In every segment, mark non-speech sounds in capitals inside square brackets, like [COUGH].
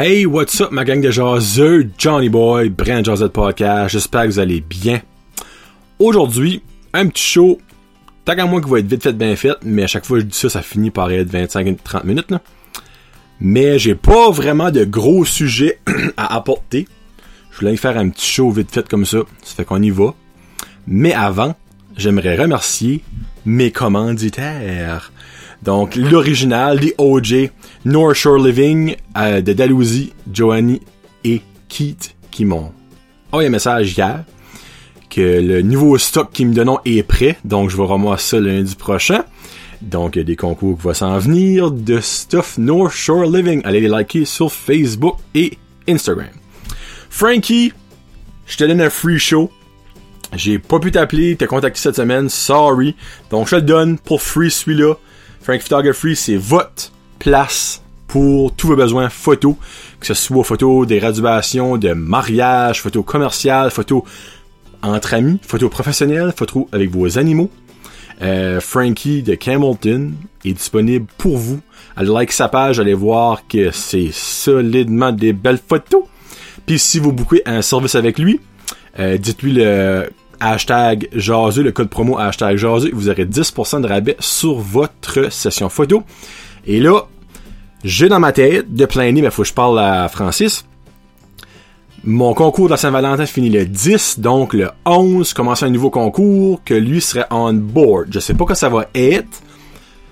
Hey, what's up ma gang de jaseux, Johnny Boy, Brand Jazz Podcast, j'espère que vous allez bien. Aujourd'hui, un petit show, tant qu'à moi qui va être vite fait bien fait, mais à chaque fois que je dis ça, ça finit par être 25-30 minutes. Mais j'ai pas vraiment de gros sujets [CLEARS THROAT] à apporter. Je voulais faire un petit show vite fait comme ça, ça fait qu'on y va. Mais avant, j'aimerais remercier mes commanditaires. Donc, l'original, des OJ, North Shore Living, euh, de Dalhousie, Joanie et Keith qui m'ont envoyé un message hier que le nouveau stock qu'ils me donnent est prêt. Donc, je vais ramasser ça lundi prochain. Donc, il y a des concours qui vont s'en venir de Stuff North Shore Living. Allez les liker sur Facebook et Instagram. Frankie, je te donne un free show. J'ai pas pu t'appeler, t'ai contacté cette semaine, sorry. Donc je te le donne pour free celui-là. Frank Photography, c'est votre place pour tous vos besoins photos, que ce soit photos des graduations, de mariage, photos commerciales, photos entre amis, photos professionnelles, photos avec vos animaux. Euh, Frankie de Campbellton est disponible pour vous. Allez like sa page, allez voir que c'est solidement des belles photos. Puis si vous bouquez un service avec lui, euh, dites-lui le hashtag jaseux, le code promo hashtag jaseux, vous aurez 10% de rabais sur votre session photo. Et là, j'ai dans ma tête de plein nez, mais faut que je parle à Francis. Mon concours de Saint-Valentin finit le 10, donc le 11 commence un nouveau concours que lui serait on board. Je sais pas quoi ça va être.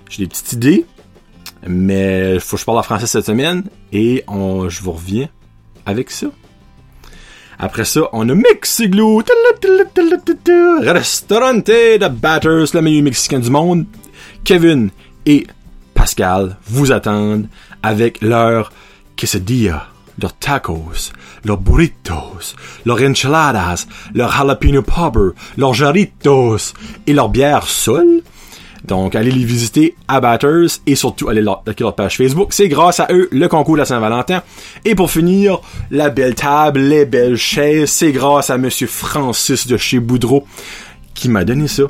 J'ai des petites idées. Mais faut que je parle à Francis cette semaine et je vous reviens avec ça. Après ça, on a Mexiglou, Restaurante de Batters, le meilleur mexicain du monde. Kevin et Pascal vous attendent avec leur quesadilla, leurs tacos, leurs burritos, leurs enchiladas, leurs jalapeno popper, leurs jarritos et leur bière seule. Donc, allez les visiter à Batters et surtout allez liker leur page Facebook. C'est grâce à eux le concours de la Saint-Valentin. Et pour finir, la belle table, les belles chaises, c'est grâce à Monsieur Francis de chez Boudreau qui m'a donné ça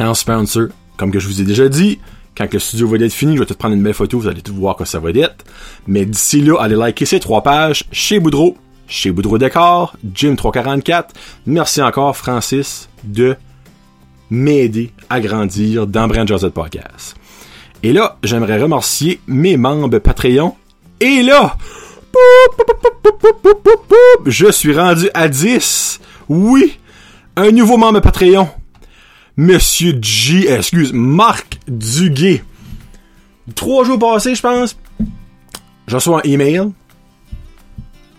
en sponsor. Comme que je vous ai déjà dit, quand le studio va être fini, je vais tout prendre une belle photo, vous allez tout voir que ça va être. Mais d'ici là, allez liker ces trois pages chez Boudreau, chez Boudreau Décor, Jim 344. Merci encore Francis de m'aider à grandir dans Brand Josette Podcast. Et là, j'aimerais remercier mes membres Patreon. Et là, je suis rendu à 10. Oui, un nouveau membre Patreon. Monsieur G, excuse, Marc Duguay. Trois jours passés, je pense. Je reçois un email.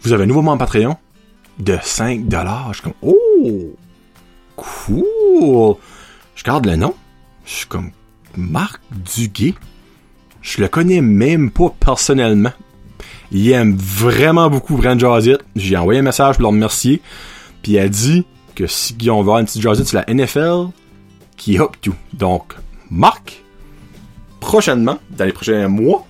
Vous avez un nouveau membre Patreon de 5 dollars. Je suis comme, oh, cool. Je garde le nom. Je suis comme Marc Duguay. Je le connais même pas personnellement. Il aime vraiment beaucoup Brand Jazit. J'ai envoyé un message pour le remercier. Puis il a dit que si on va avoir une petite sur la NFL, qui hop tout. Donc, Marc, prochainement, dans les prochains mois,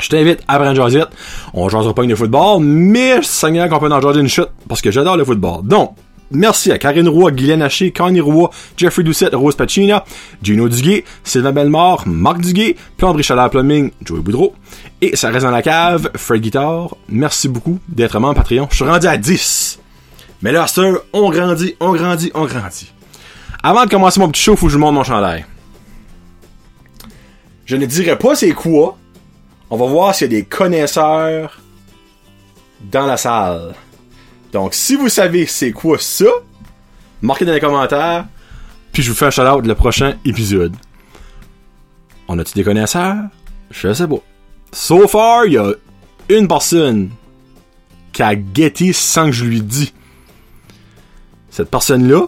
je t'invite à Brand Jazit. On jasera pas de football, mais Seigneur qu'on peut en jaser une chute parce que j'adore le football. Donc, Merci à Karine Roy, Guylaine Haché, Connie Roy, Jeffrey Doucette, Rose Pacina, Gino Duguay, Sylvain Bellemare, Marc Duguay, Plomberie Chaleur Plumbing, Joey Boudreau, et ça reste dans la cave, Fred Guitar. Merci beaucoup d'être membre Patreon. Je suis rendu à 10. Mais là, sir, on grandit, on grandit, on grandit. Avant de commencer mon petit show, faut que je monte mon chandail. Je ne dirai pas c'est quoi. On va voir s'il y a des connaisseurs dans la salle. Donc, si vous savez c'est quoi ça, marquez dans les commentaires, puis je vous fais un shout-out le prochain épisode. On a-tu des connaisseurs? Je sais pas. So far, il y a une personne qui a guetté sans que je lui dis. Cette personne-là,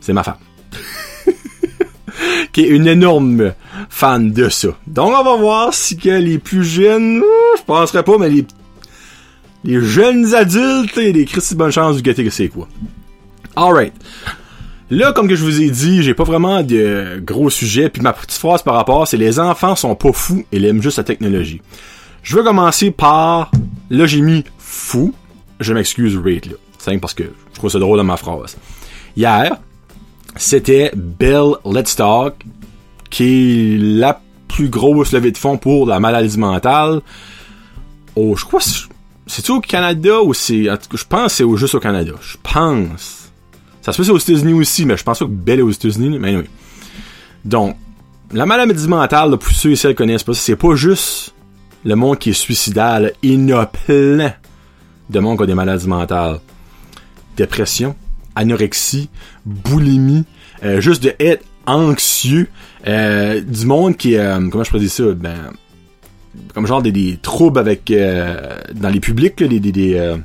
c'est ma femme. [LAUGHS] qui est une énorme fan de ça. Donc, on va voir si que les plus jeunes, je penserais pas, mais les les jeunes adultes, et les Christy bonne chance du gâter que c'est quoi. Alright. Là, comme je vous ai dit, j'ai pas vraiment de gros sujets, puis ma petite phrase par rapport, c'est les enfants sont pas fous, ils aiment juste la technologie. Je veux commencer par, là j'ai mis fou, je m'excuse rate là, c'est parce que je trouve ça drôle dans ma phrase. Hier, c'était Bell Let's Talk, qui est la plus grosse levée de fonds pour la maladie mentale oh, je crois, c'est-tu au Canada ou c'est, je pense que c'est juste au Canada. Je pense. Ça se fait aux États-Unis aussi, mais je pense pas que Belle est aux États-Unis, mais oui. Donc, la maladie mentale, pour ceux et celles qui connaissent pas, c'est pas juste le monde qui est suicidaire, il y a plein de monde qui a des maladies mentales. Dépression, anorexie, boulimie, euh, juste de être anxieux, euh, du monde qui, euh, comment je pourrais dire ça, ben, comme genre des, des troubles avec, dans les publics, là, des, des, des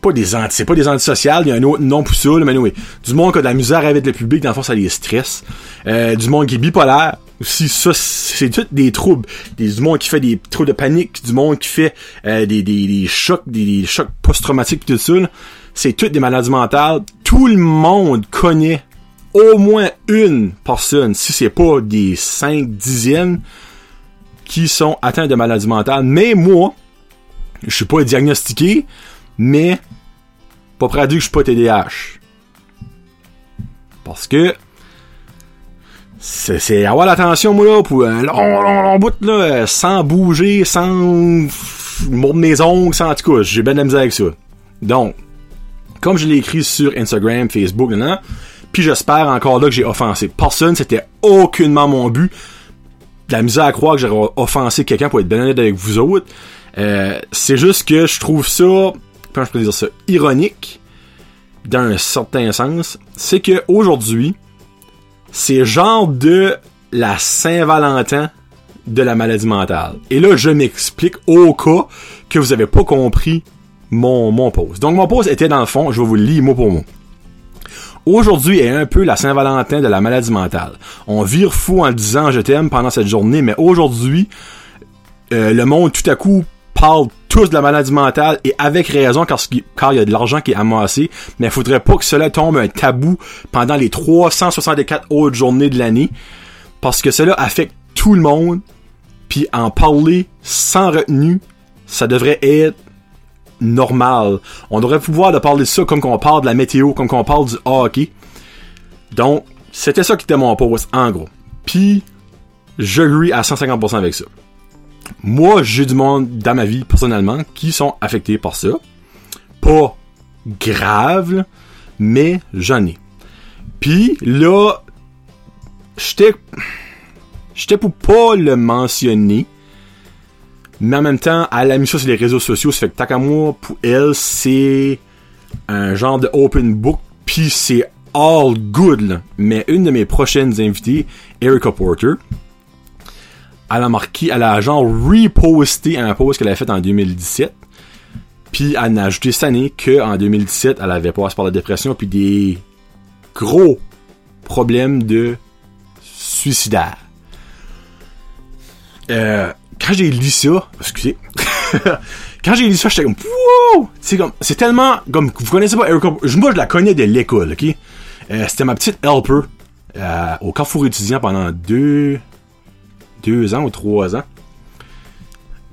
pas des anti, c'est pas des antisociales, il y a un autre nom pour ça, mais oui. Du monde qui a de la misère avec le public, dans le fond, ça les stresse. du monde qui est bipolaire, aussi ça c'est tout des troubles du monde qui fait des troubles de panique du monde qui fait des, des, des, chocs des, chocs post-traumatiques tout ça c'est toutes des maladies mentales tout le monde connaît au moins une personne si c'est pas des cinq dizaines qui sont atteints de maladies mentales mais moi je suis pas diagnostiqué mais pas prêt dire que je suis pas TDAH parce que c'est avoir l'attention moi là pour un long long long bout là sans bouger sans mordre mes ongles sans tout cas j'ai bien de la misère avec ça. Donc comme je l'ai écrit sur Instagram Facebook nan, puis j'espère encore là que j'ai offensé. Personne c'était aucunement mon but de la misère à croire que j'aurais offensé quelqu'un pour être bien avec vous autres euh, c'est juste que je trouve ça comment je peux dire ça ironique dans un certain sens c'est que aujourd'hui c'est genre de la Saint-Valentin de la maladie mentale. Et là, je m'explique au cas que vous avez pas compris mon, mon pause. Donc, mon pause était dans le fond, je vais vous le lire mot pour mot. Aujourd'hui est un peu la Saint-Valentin de la maladie mentale. On vire fou en disant je t'aime pendant cette journée, mais aujourd'hui, euh, le monde tout à coup parle tous de la maladie mentale et avec raison car, il y a de l'argent qui est amassé, mais il faudrait pas que cela tombe un tabou pendant les 364 autres journées de l'année parce que cela affecte tout le monde puis en parler sans retenue, ça devrait être normal. On devrait pouvoir de parler de ça comme qu'on parle de la météo, comme qu'on parle du hockey. Donc, c'était ça qui était mon post, en gros. Puis, je agree à 150% avec ça moi, j'ai du monde dans ma vie, personnellement, qui sont affectés par ça. Pas grave, mais j'en ai. Puis là, j'étais j'étais pour pas le mentionner, mais en même temps, elle a mis ça sur les réseaux sociaux, ça fait que moi, pour elle, c'est un genre de open book, puis c'est all good, Mais une de mes prochaines invitées, Erica Porter, elle a marqué, elle a genre reposté un post qu'elle avait fait en 2017. Puis elle a ajouté cette année qu'en 2017, elle avait passé par la dépression puis des gros problèmes de suicidaire. Euh, quand j'ai lu ça, excusez, [LAUGHS] quand j'ai lu ça, j'étais comme, wow! C'est comme, c'est tellement, comme, vous connaissez pas Erica, moi je la connais de l'école, ok? Euh, c'était ma petite helper, euh, au Carrefour étudiant pendant deux, deux ans ou trois ans.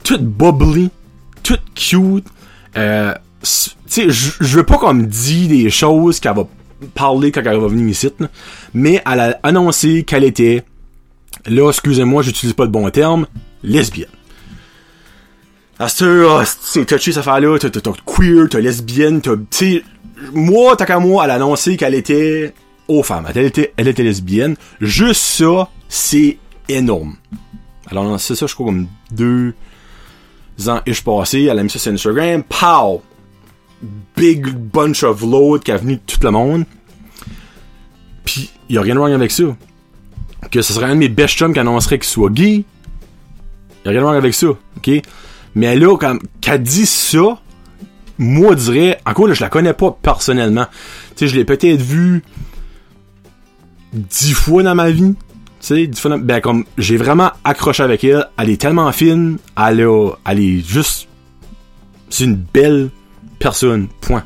Toute bubbly, toute cute. Euh, tu sais, je veux pas qu'on me des choses qu'elle va parler quand elle va venir ici, mais elle a annoncé qu'elle était, là, excusez-moi, j'utilise pas le bon terme, lesbienne. Ah, c'est touché cette affaire-là, t'as queer, t'as lesbienne, t'as, moi, tant qu'à moi, elle a annoncé qu'elle était aux femmes. Elle était, elle était lesbienne. Juste ça, c'est énorme. Alors, c'est ça, je crois, comme deux ans et je passé. Elle a mis ça sur Instagram. Pow! Big bunch of load qui a venu de tout le monde. Puis, y a rien de wrong avec ça. Que ce serait un de mes best chums qui annoncerait qu'il soit gay. A avec ça. OK? Mais là, quand, qu'elle dit ça, moi, dirais, encore là, je la connais pas personnellement. Tu sais, je l'ai peut-être vu dix fois dans ma vie tu sais, ben comme j'ai vraiment accroché avec elle, elle est tellement fine, elle, elle est juste, c'est une belle personne, point.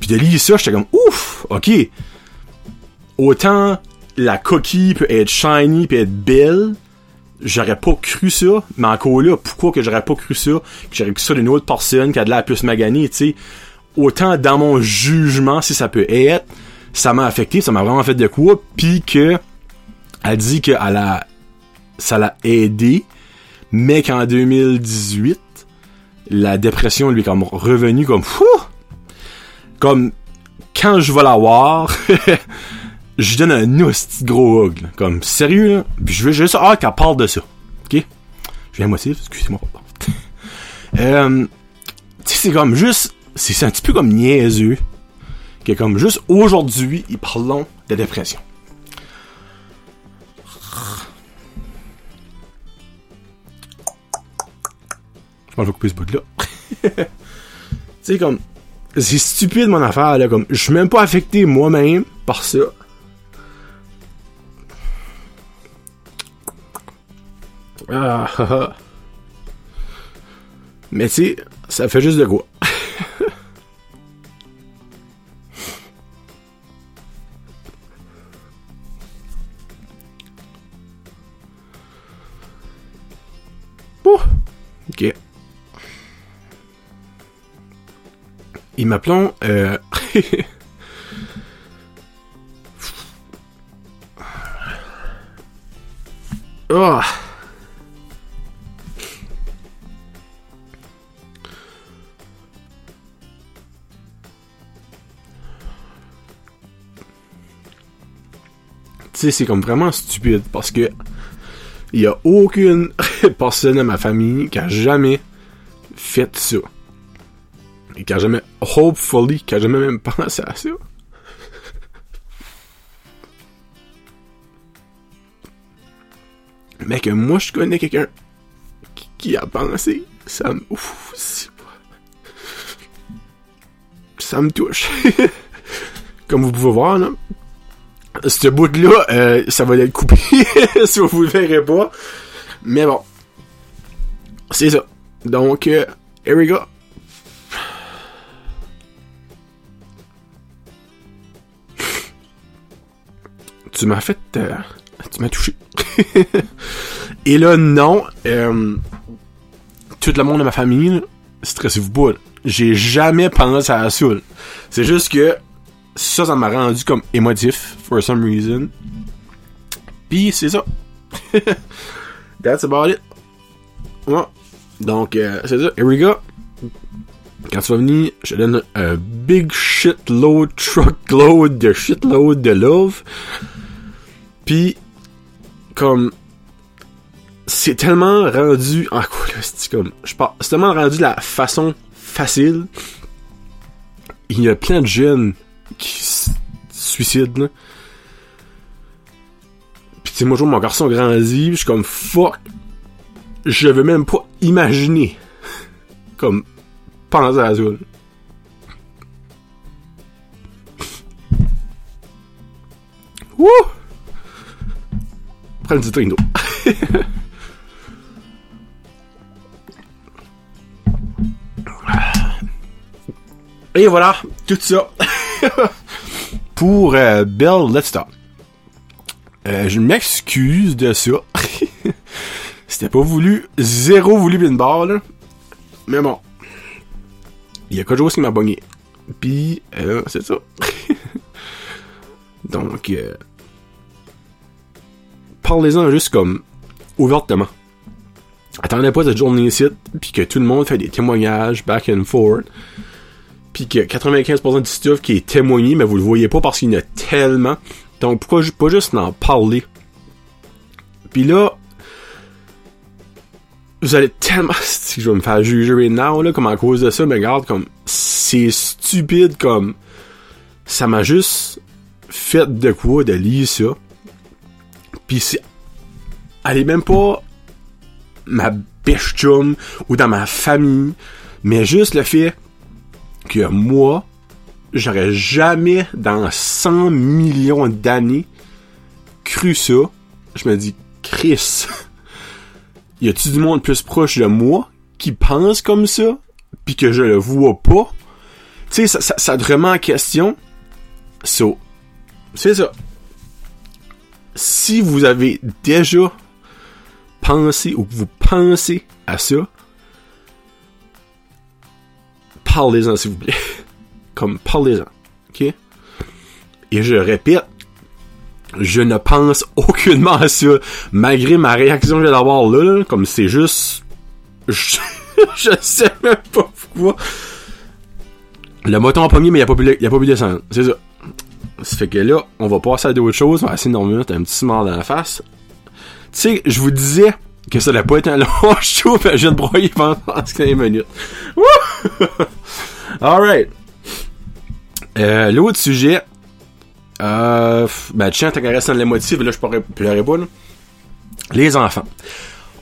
Puis de lire ça, j'étais comme ouf, ok. Autant la coquille peut être shiny peut être belle, j'aurais pas cru ça, mais encore là, pourquoi que j'aurais pas cru ça, que j'aurais cru ça d'une autre personne qui a de la plus maganée, tu sais. Autant dans mon jugement, si ça peut être, ça m'a affecté, ça m'a vraiment fait de quoi, puis que elle dit que a, ça l'a aidé, mais qu'en 2018, la dépression lui est comme revenue comme fou. Comme quand je vais la voir, [LAUGHS] je donne un hostie gros hug. Là. Comme sérieux là, puis je veux juste ah qu'elle parle de ça. OK? Je viens moitié, excusez-moi. [LAUGHS] euh, tu sais c'est comme juste c'est un petit peu comme niaiseux que comme juste aujourd'hui, ils parlent de dépression. Je vais couper ce bout-là. [LAUGHS] tu sais, comme, c'est stupide mon affaire, là, comme, je suis même pas affecté moi-même par ça. Ah, ah, [LAUGHS] ah. Mais tu ça fait juste de quoi. [LAUGHS] Ok. Il m'appelons euh... oh. [LAUGHS] sais, c'est comme vraiment stupide parce que il y a aucune [LAUGHS] personne de ma famille qui a jamais fait ça. Et qui a jamais, hopefully, qui a jamais même [LAUGHS] pensé à ça. Mais que moi je connais quelqu'un qui, a pensé, ça me. Ça me touche. [LAUGHS] Comme vous pouvez voir, là. Ce bout-là, euh, ça va être coupé [LAUGHS] si vous le verrez pas. Mais bon. C'est ça. Donc, euh, here we go. Tu m'as fait... euh, tu m'as touché. [LAUGHS] Et là, non. tout le monde de ma famille, stressez-vous pas. J'ai jamais pensé à là. C'est juste que ça, ça m'a rendu comme émotif, for some reason. Puis c'est ça. [LAUGHS] That's about it. Ouais. Donc, euh, c'est ça. Here we go. Quand tu vas venir, je te donne un big shitload, truckload de shitload de love. Puis, comme, c'est tellement rendu, ah quoi là, c'est comme, c'est tellement rendu la façon facile. Il y a plein de jeunes qui se suicident, là. Pis tu sais, moi, je vois mon garçon grandit, je suis comme, fuck, je veux même pas imaginer, [LAUGHS] comme, penser à ça, là. [LAUGHS] Wouh! Prends drink d'eau. [LAUGHS] Et voilà, tout ça. [LAUGHS] Pour euh, Bell Let's. Euh, je m'excuse de ça. [LAUGHS] C'était pas voulu. Zéro voulu une barre, là. Mais bon. Il y a quelque chose qui m'a bogné. Puis, euh, c'est ça. [LAUGHS] Donc, euh, parlez-en juste comme ouvertement. Attendez pas cette journée ici, puis que tout le monde fait des témoignages back and forth, puis que 95% du stuff qui est témoigné, mais vous le voyez pas parce qu'il y en a tellement. Donc pourquoi pas juste en parler? Puis là, vous allez tellement... [LAUGHS] Si je vais me faire juger now, là, comme à cause de ça, mais regarde, comme... C'est stupide, comme... Ça m'a juste fait de quoi de lire ça. Puis c'est... Elle est même pas ma biche ou dans ma famille, mais juste le fait que moi, j'aurais jamais dans 100 millions d'années cru ça. Je me dis, Chris, [LAUGHS] y a-tu du monde plus proche de moi qui pense comme ça, puis que je le vois pas? Tu sais, ça, ça, te remet en question. So, c'est ça. Si vous avez déjà pensé ou que vous pensez à ça, parlez-en s'il vous plaît. [LAUGHS] Comme parlez-en. OK? Et je répète, Je ne pense aucunement à ça. Malgré ma réaction que j'ai d'avoir là, comme c'est juste... Je... [LAUGHS] je sais même pas pourquoi. Le moton a premier, mais il a pas a pas pu descendre. C'est ça. Ça fait que là, on va passer à d'autres choses. On va essayer de un petit smart dans la face. Tu sais, je vous disais que ça allait pas être un long [LAUGHS] show, pis je viens de broyer pendant 15 minutes. Alright. Euh, L'autre sujet, euh, ben, tiens, dans les motifs, là, je pourrais pleurer pas, là. Les enfants.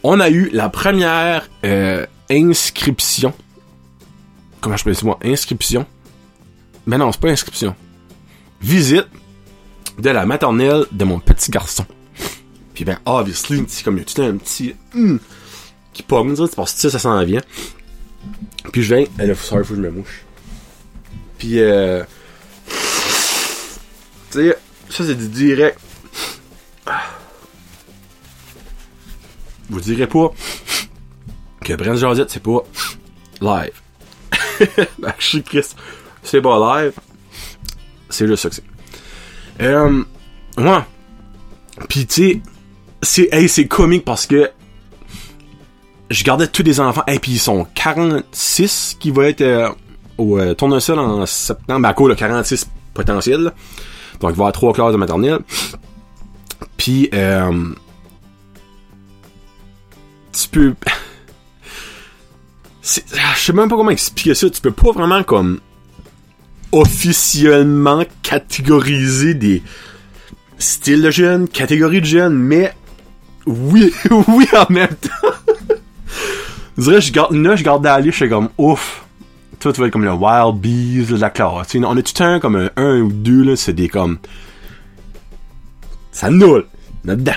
On a eu la première euh, inscription. Comment je peux dire moi? Inscription. Mais non, c'est pas inscription. Visite de la maternelle de mon petit garçon. Puis ben, obviously, comme il y a tout un petit hum, qui pogne, c'est parce que ça s'en vient. Puis je viens, elle a sorry, faut que je me mouche. Puis euh, tu sais, ça c'est du direct. Vous direz pas que Brent Josette c'est pas live. [LAUGHS] ben, je suis Chris, c'est pas live. C'est que c'est. Euh, ouais. Pis tu sais, c'est hey, c'est comique parce que je gardais tous les enfants. Et puis ils sont 46 qui va être euh, au euh, tournesol en septembre. Ben, à cause de 46 potentiels donc il va y avoir trois classes de maternelle. Puis euh, tu peux [LAUGHS] je sais même pas comment expliquer ça. Tu peux pas vraiment comme officiellement catégoriser des styles de jeunes catégories de jeunes mais oui, [LAUGHS] oui en même temps. Je dirais, je garde, là, je garde d'aller, je suis comme, ouf. Toi, tu vas être comme le Wild Bees de la classe. on a tout un comme un, un ou deux, là, c'est des comme. Ça nulle. Là-dedans.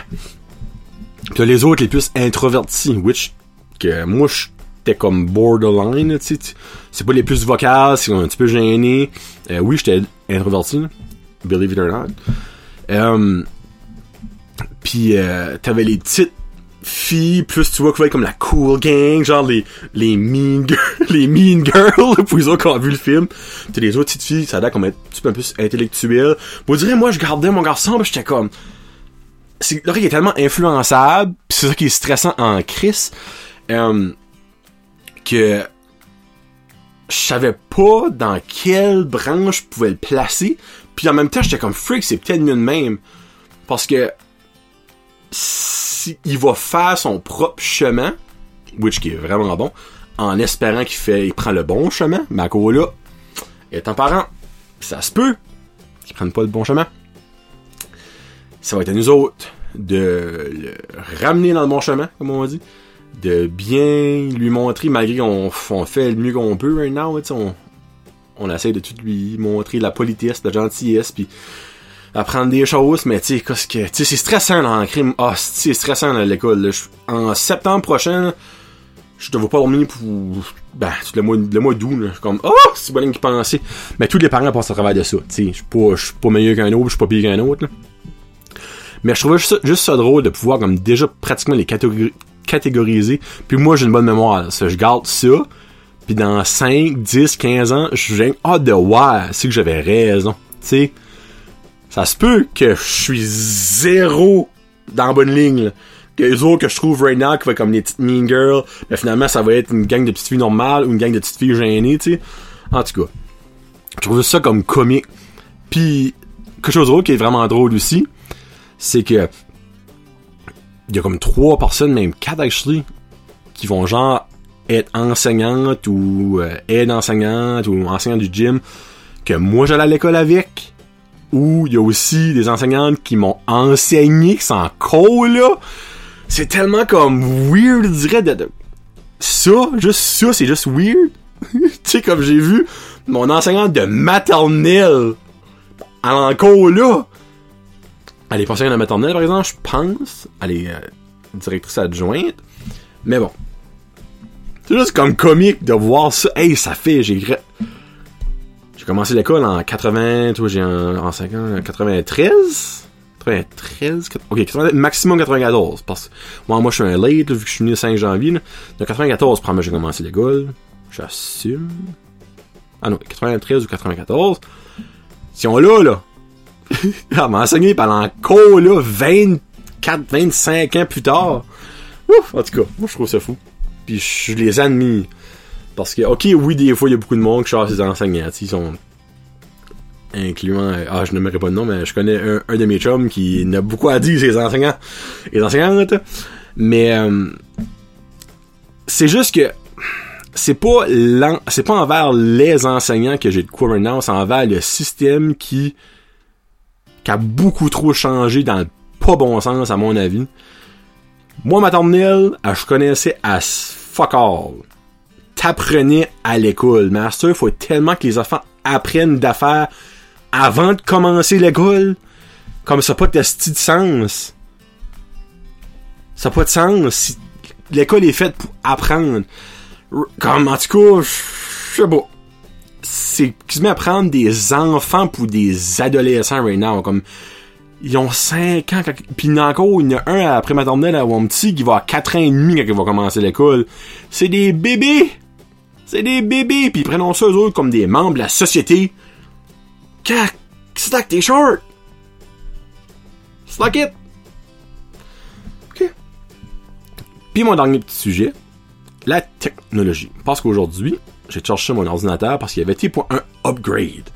Puis les autres, les plus introvertis, which, que moi, j'étais comme borderline, tu sais. C'est pas les plus vocales, c'est un petit peu gêné. Euh, oui, j'étais introverti, believe it or not. Euh, puis euh, t'avais les petites filles, plus tu vois quoi comme la cool gang, genre les les mean girls, [LAUGHS] les mean girls [LAUGHS] pour les autres qui ont vu le film. T'as les autres petites filles, ça a l'air comme un petit peu plus intellectuel. Vous direz moi je gardais mon garçon, j'étais comme c'est il est tellement influençable, pis c'est ça qui est stressant en Chris euh, que je savais pas dans quelle branche je pouvais le placer. Puis en même temps, j'étais comme freak, c'est peut-être mieux de même. Parce que il va faire son propre chemin, which qui est vraiment bon, en espérant qu'il fait, il prend le bon chemin, cause là, étant parent, ça se peut qu'il prenne pas le bon chemin. Ça va être à nous autres de le ramener dans le bon chemin, comme on dit, de bien lui montrer, malgré qu'on on fait le mieux qu'on peut right now, on, on essaie de tout lui montrer la politesse, la gentillesse, puis apprendre des choses, mais tu sais, qu'est-ce que, c'est stressant là, en crime. Ah, c'est stressant à l'école. En septembre prochain, je te vois pas dormir pour, ben, le mois, le mois d'août, comme, oh, c'est bon qui pensait. Mais tous les parents passent au travail de ça, tu sais. Je suis pas, meilleur qu'un autre, je suis pas pire qu'un autre, là. Mais je trouvais juste, ça drôle de pouvoir, comme, déjà pratiquement les catégoriser. Puis moi, j'ai une bonne mémoire. Je garde ça. Puis dans 5, 10, 15 ans, je viens, ah, de voir, c'est que j'avais raison. Tu sais ça se peut que je suis zéro dans la bonne ligne. Que les autres que je trouve right now qui va comme les petites mean girls, mais finalement ça va être une gang de petites filles normales ou une gang de petites filles gênées, tu sais. En tout cas, je trouve ça comme comique. Puis quelque chose d'autre qui est vraiment drôle aussi, c'est que il y a comme trois personnes, même quatre actually, qui vont genre être enseignantes ou euh, aide enseignantes ou enseignantes du gym que moi j'allais à l'école avec où il y a aussi des enseignantes qui m'ont enseigné, sont en là. C'est tellement comme weird, je dirais, de, ça, juste ça, c'est juste weird. [LAUGHS] tu sais, comme j'ai vu mon enseignante de maternelle en cours là. Elle est pas de maternelle, par exemple, je pense. Elle est euh, directrice adjointe. Mais bon. C'est juste comme comique de voir ça. Hey, ça fait, j'ai commencé l'école en 80, toi j'ai en, en 50, 93? 93? Ok, maximum 94. Parce que moi, moi je suis un late, vu que je suis né le 5 janvier. Là. Donc 94, probablement j'ai commencé l'école. J'assume. Ah non, 93 ou 94. Si on l'a, là, Elle [LAUGHS] m'a enseigné pendant encore, là, 24, 25 ans plus tard. Ouf, en tout cas, moi, je trouve ça fou. Puis je les admire. Parce que, ok, oui, des fois, il y a beaucoup de monde qui cherche ses enseignants. Ils sont incluant, ah, je n'aimerais pas de nom, mais je connais un, de mes chums qui n'a beaucoup à dire ses enseignants et enseignantes. Mais, euh, c'est juste que, c'est pas c'est pas envers les enseignants que j'ai de quoi maintenant, c'est envers le système qui, qui a beaucoup trop changé dans le pas bon sens, à mon avis. Moi, maternelle, ah, je connaissais as fuck all. T'apprenais à l'école. Master, faut tellement que les enfants apprennent d'affaires avant de commencer l'école. Comme ça pas de sens. Ça n'a pas de sens. L'école est faite pour apprendre. Comme, en tout cas, je sais pas. C'est quasiment apprendre des enfants pour des adolescents right now. Comme, ils ont 5 ans, puis encore, il y en a un après maternelle à petit qui va à 4 ans et demi quand il va commencer l'école. C'est des bébés! C'est des bébés! Puis ils prennent ça eux autres comme des membres de la société. Cac! Stack tes shorts! Slack it! Ok. Puis mon dernier petit sujet, la technologie. Parce qu'aujourd'hui, j'ai cherché mon ordinateur parce qu'il y avait été pour un upgrade.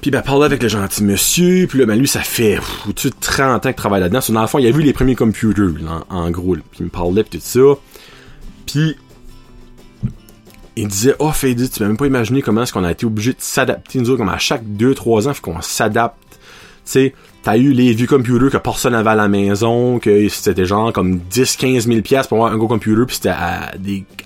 Puis ben, parlait avec le gentil monsieur, puis là, ben lui, ça fait au-dessus de 30 ans qu'il travaille là-dedans. Dans le fond, il a vu les premiers computers, en, gros. Puis il me parlait, puis tout ça. Puis il disait, oh, Fady, tu peux même pas imaginer comment est-ce qu'on a été obligé de s'adapter, nous autres, comme à chaque 2-3 ans, faut qu'on s'adapte. Tu sais, t'as eu les vieux computers que personne n'avait à la maison, que c'était genre comme 10-15 000 pièces pour avoir un gros computer, puis c'était à,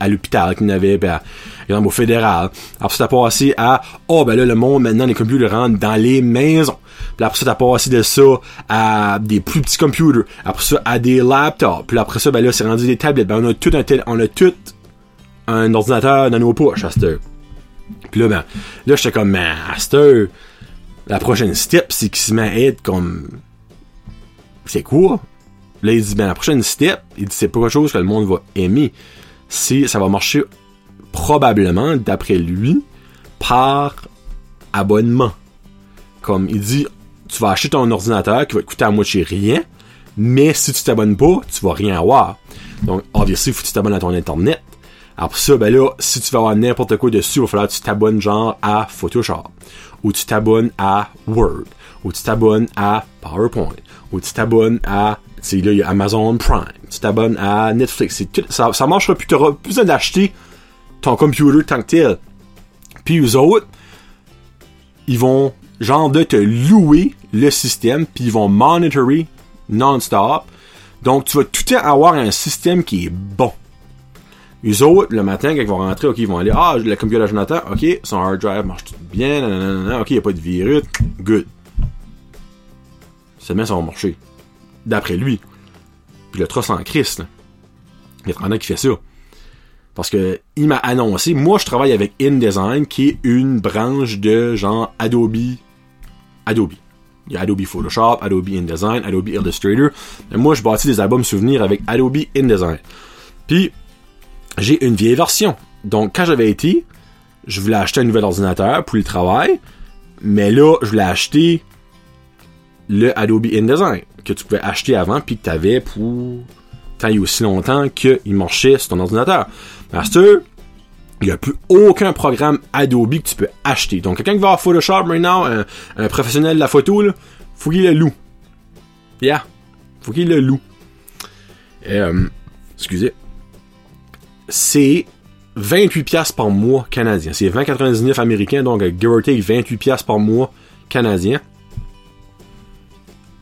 à l'hôpital qu'il n'avait, puis à, exemple au fédéral. Après ça, t'as passé à, oh ben là, le monde, maintenant, les computers rentrent dans les maisons. Puis après ça, t'as passé de ça à des plus petits computers. Après ça, à des laptops. Puis après ça, ben là, c'est rendu des tablettes. Ben on a tout un tel, on a tout un ordinateur dans nos poches à cette Puis là, ben, là, j'étais comme, cette la prochaine step, c'est qu'il se met à être comme, c'est quoi? Là, il dit, ben, la prochaine step, il dit, c'est pas quelque chose que le monde va aimer. C'est, ça va marcher probablement, d'après lui, par abonnement. Comme, il dit, tu vas acheter ton ordinateur qui va te coûter à moitié rien, mais si tu t'abonnes pas, tu vas rien avoir. Donc, obviously, il faut que tu t'abonnes à ton internet. Après ça, ben là, si tu veux avoir n'importe quoi dessus, il va falloir que tu t'abonnes genre à Photoshop, ou tu t'abonnes à Word, ou tu t'abonnes à PowerPoint, ou tu t'abonnes à, là, il y a Amazon Prime, tu t'abonnes à Netflix, tout, ça, ça marchera plus, t'auras plus besoin d'acheter ton computer tant que tel. Puis eux autres, ils vont genre de te louer le système, puis ils vont monitorer non-stop. Donc tu vas tout le temps avoir un système qui est bon. Les autres, le matin, quand ils vont rentrer, ok, ils vont aller, ah, le computer Jonathan, ok, son hard drive marche tout bien, nanana, ok, il n'y a pas de virus, good. Seulement, ça va marcher. D'après lui. Puis le trust en Christ. Il y a qui fait ça. Parce que, il m'a annoncé, moi, je travaille avec InDesign, qui est une branche de genre Adobe, Adobe. Il y a Adobe Photoshop, Adobe InDesign, Adobe Illustrator. Et moi, je bâtis des albums souvenirs avec Adobe InDesign. Puis, j'ai une vieille version. Donc, quand j'avais été, je voulais acheter un nouvel ordinateur pour le travail, mais là, je voulais acheter le Adobe InDesign que tu pouvais acheter avant puis que tu avais pour tant et aussi longtemps qu'il marchait sur ton ordinateur. Master, il n'y a plus aucun programme Adobe que tu peux acheter. Donc, quelqu'un qui va avoir Photoshop maintenant, un, un, professionnel de la photo, là, faut qu'il le loue. Yeah. Faut qu'il le loue. Euh, excusez c'est 28 pièces par mois canadien. C'est 20,99 américain, donc give or take 28 pièces par mois canadien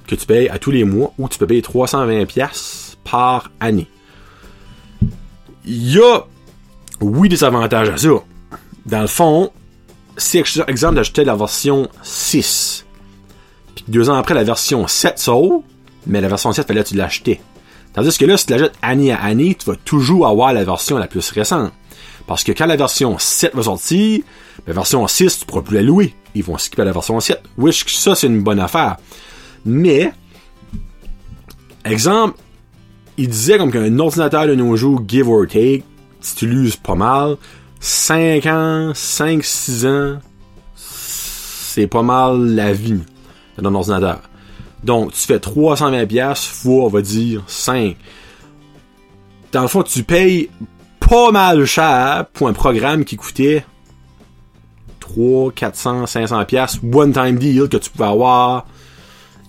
que tu payes à tous les mois ou tu peux payer 320 pièces par année. Il y a, oui, des avantages à ça. Dans le fond, si, exemple, d'acheter la version 6, puis deux ans après, la version 7 sort, mais la version 7, fallait que tu l'achetais. Tandis que là, si tu l'achètes année à année, tu vas toujours avoir la version la plus récente. Parce que quand la version 7 va sortir, la version 6, tu pourras plus la louer. Ils vont skipper la version 7. Oui, ça, c'est une bonne affaire. Mais, exemple, il disait comme qu'un ordinateur de nos jours, give or take, si tu l'uses pas mal, 5 ans, 5, 6 ans, c'est pas mal la vie. ton ordinateur. Donc, tu fais 320$ fois, on va dire, 5. Dans le fond, tu payes pas mal cher pour un programme qui coûtait 3, 400, 500 pièces one time deal que tu pouvais avoir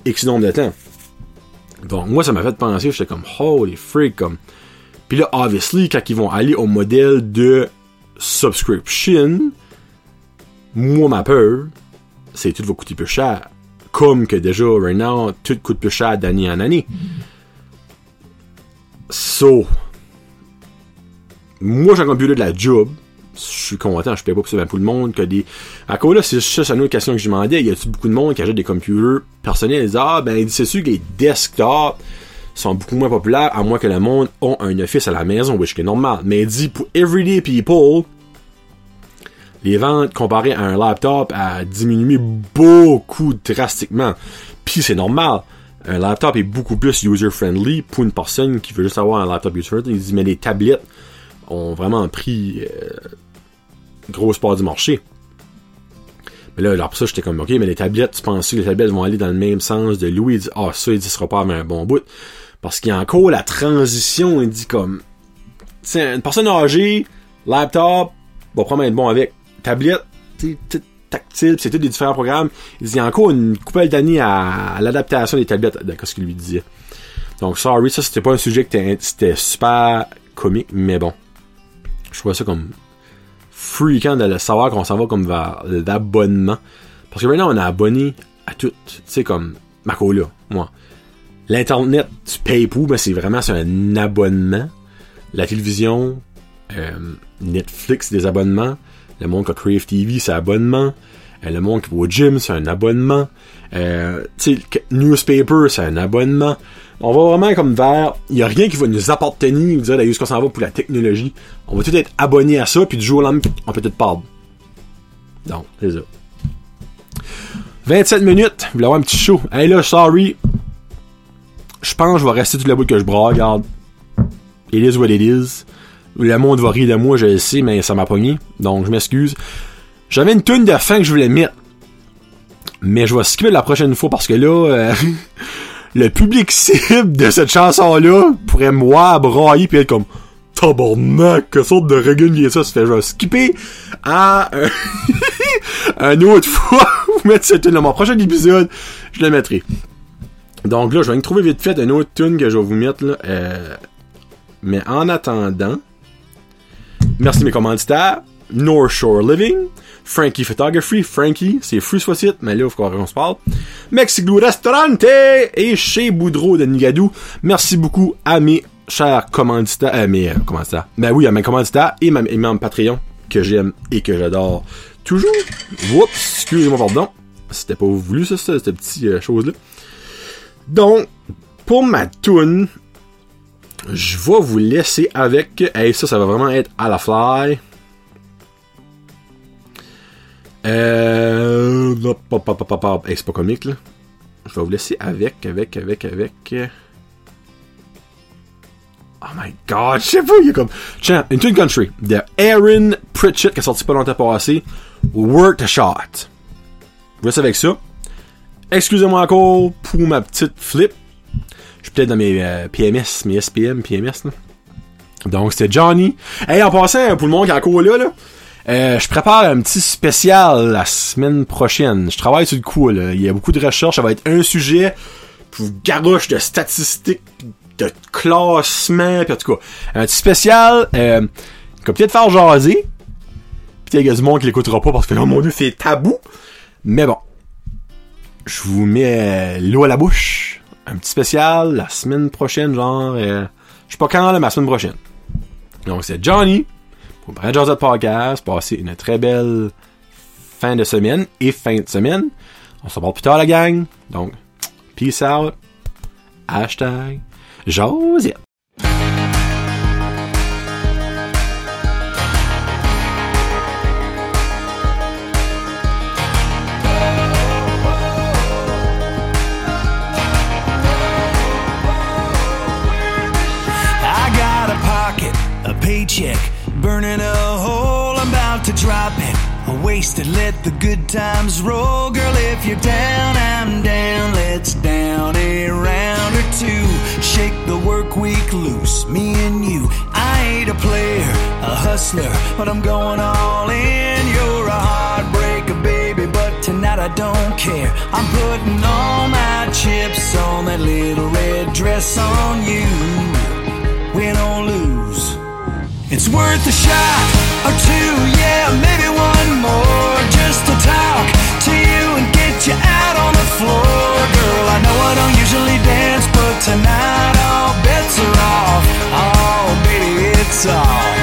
X nombre de temps. Donc, moi, ça m'a fait penser, j'étais comme, holy freak, comme. Puis là, obviously, quand ils vont aller au modèle de subscription, moi, ma peur, c'est tout va coûter plus cher. Comme que déjà, right now, tout coûte plus cher d'année en année. So, moi, j'ai un computer de la job. Je suis content, je paye pas pour tout le monde que des. Là, c'est juste une autre question que je demandais. Y a-tu beaucoup de monde qui achète des computers personnels? Ils disent, ah, ben, c'est sûr que les desktops sont beaucoup moins populaires, à moins que le monde ait un office à la maison, which est normal. Mais il dit, pour everyday people, les ventes comparées à un laptop a diminué beaucoup drastiquement. Puis c'est normal. Un laptop est beaucoup plus user-friendly pour une personne qui veut juste avoir un laptop user-friendly. Il dit, mais les tablettes ont vraiment pris euh, grosse part du marché. Mais là, alors pour ça, j'étais comme, ok, mais les tablettes, tu penses que les tablettes vont aller dans le même sens de Louis? Il dit, ah, ça, il dit, sera pas un bon bout. Parce qu'il y a encore la transition, il dit comme, une personne âgée, laptop, va probablement être bon avec. Tablette, tu tactile, c'est des différents programmes. Il dit, y a encore une couple d'années à, l'adaptation des tablettes, d'accord, ce qu'il lui disait. Donc, sorry, ça, c'était pas un sujet que c'était super comique, mais bon. Je trouvais ça comme freakant de le savoir qu'on s'en va comme vers l'abonnement. Parce que maintenant, on est abonné à tout. Tu sais, comme Marco là, moi. L'Internet, tu payes pour, mais c'est vraiment un abonnement. La télévision, euh, Netflix, des abonnements. Le monde qui a Crave TV, c'est abonnement. Euh, le monde qui va au gym, c'est un abonnement. Euh, newspaper, c'est un abonnement. On va vraiment comme vers, il y a rien qui va nous appartenir, dire d'ailleurs ce qu'on s'en va pour la technologie. On va tout être abonné à ça, puis du jour au lendemain, on peut tout perdre. Donc, c'est ça. 27 minutes, vous voulez avoir un petit show. Hey là, sorry. Je pense que je vais rester toute la bout que je bras, regarde. It is what it is. Le monde va rire de moi, je le sais, mais ça m'a pogné. Donc, je m'excuse. J'avais une tune de fin que je voulais mettre. Mais je vais skipper la prochaine fois parce que là, euh, [LAUGHS] le public cible de cette chanson-là pourrait moi brailler puis être comme tabarnak, que sorte de reggae ça, se fait, je vais skipper à euh, [LAUGHS] un autre fois, [LAUGHS] vous mettre cette tune dans mon prochain épisode, je le mettrai. Donc là, je vais trouver vite fait une autre tune que je vais vous mettre là. Euh, mais en attendant, merci mes commanditaires. North Shore Living, Frankie Photography, Frankie, c'est Fruit site, mais là, il faut qu'on se parle. Mexiglou Restaurante et chez Boudreau de Nigadou. Merci beaucoup à mes chers commanditaires, euh, mes commanditaires. Ben oui, à mes commanditaires et mes membres Patreon que j'aime et que j'adore toujours. Oups, excusez-moi, pardon. C'était pas voulu, ça, cette petite euh, chose-là. Donc, pour ma tune, je vais vous laisser avec. Hey, ça, ça va vraiment être à la fly. Euh. c'est pas comique, là. Je vais vous laisser avec, avec, avec, avec. Oh my god, je sais pas, il y a comme. Tiens, Into Country de Aaron Pritchett qui est sorti pas longtemps passé. Work the Shot. Vous laisse avec ça. Excusez-moi encore pour ma petite flip. Je suis peut-être dans mes euh, PMS, mes SPM, PMS, là. Donc, c'était Johnny. Hey, en passant, pour le monde qui est encore là, là. Euh, je prépare un petit spécial la semaine prochaine. Je travaille sur le coup, là. Il y a beaucoup de recherches. Ça va être un sujet pour garoche de statistiques, de classement, pis en tout cas. Un petit spécial, euh, comme peut-être faire jaser. Pis il y a du monde qui l'écoutera pas parce que, oh mon dieu, c'est tabou. Mais bon. Je vous mets l'eau à la bouche. Un petit spécial la semaine prochaine, genre, euh, je sais pas quand, mais la semaine prochaine. Donc, c'est Johnny pour Brad Josette Podcast. Passez une très belle fin de semaine et fin de semaine. On se revoit plus tard, la gang. Donc, peace out. Hashtag Josette. Paycheck burning a hole, I'm about to drop it. A wasted, let the good times roll. Girl, if you're down, I'm down. Let's down a round or two. Shake the work week loose, me and you. I ain't a player, a hustler, but I'm going all in. You're a heartbreaker, baby, but tonight I don't care. I'm putting all my chips on that little red dress on you. Win or lose. It's worth a shot or two, yeah, maybe one more just to talk to you and get you out on the floor. Girl, I know I don't usually dance, but tonight all bets are off. Oh, baby, it's off.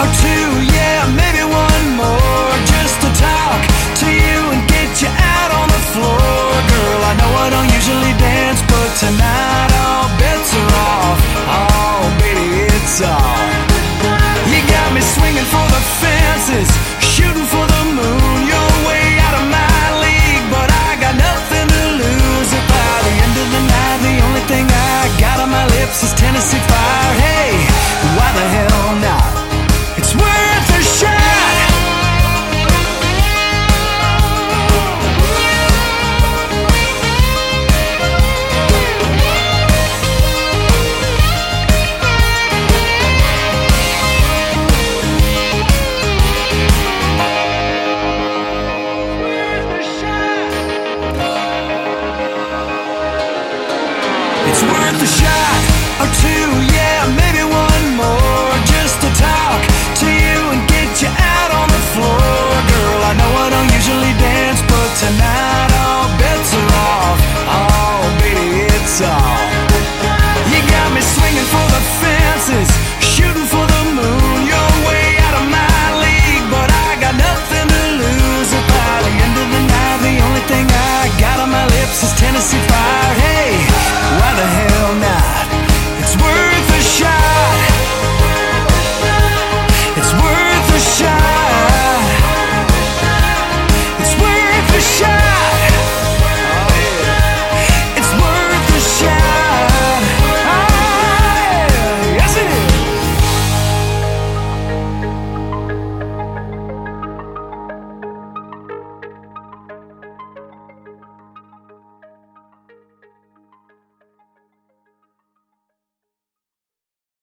Or two, yeah, maybe one more just to talk to you and get you out on the floor. Girl, I know I don't usually dance, but tonight Or two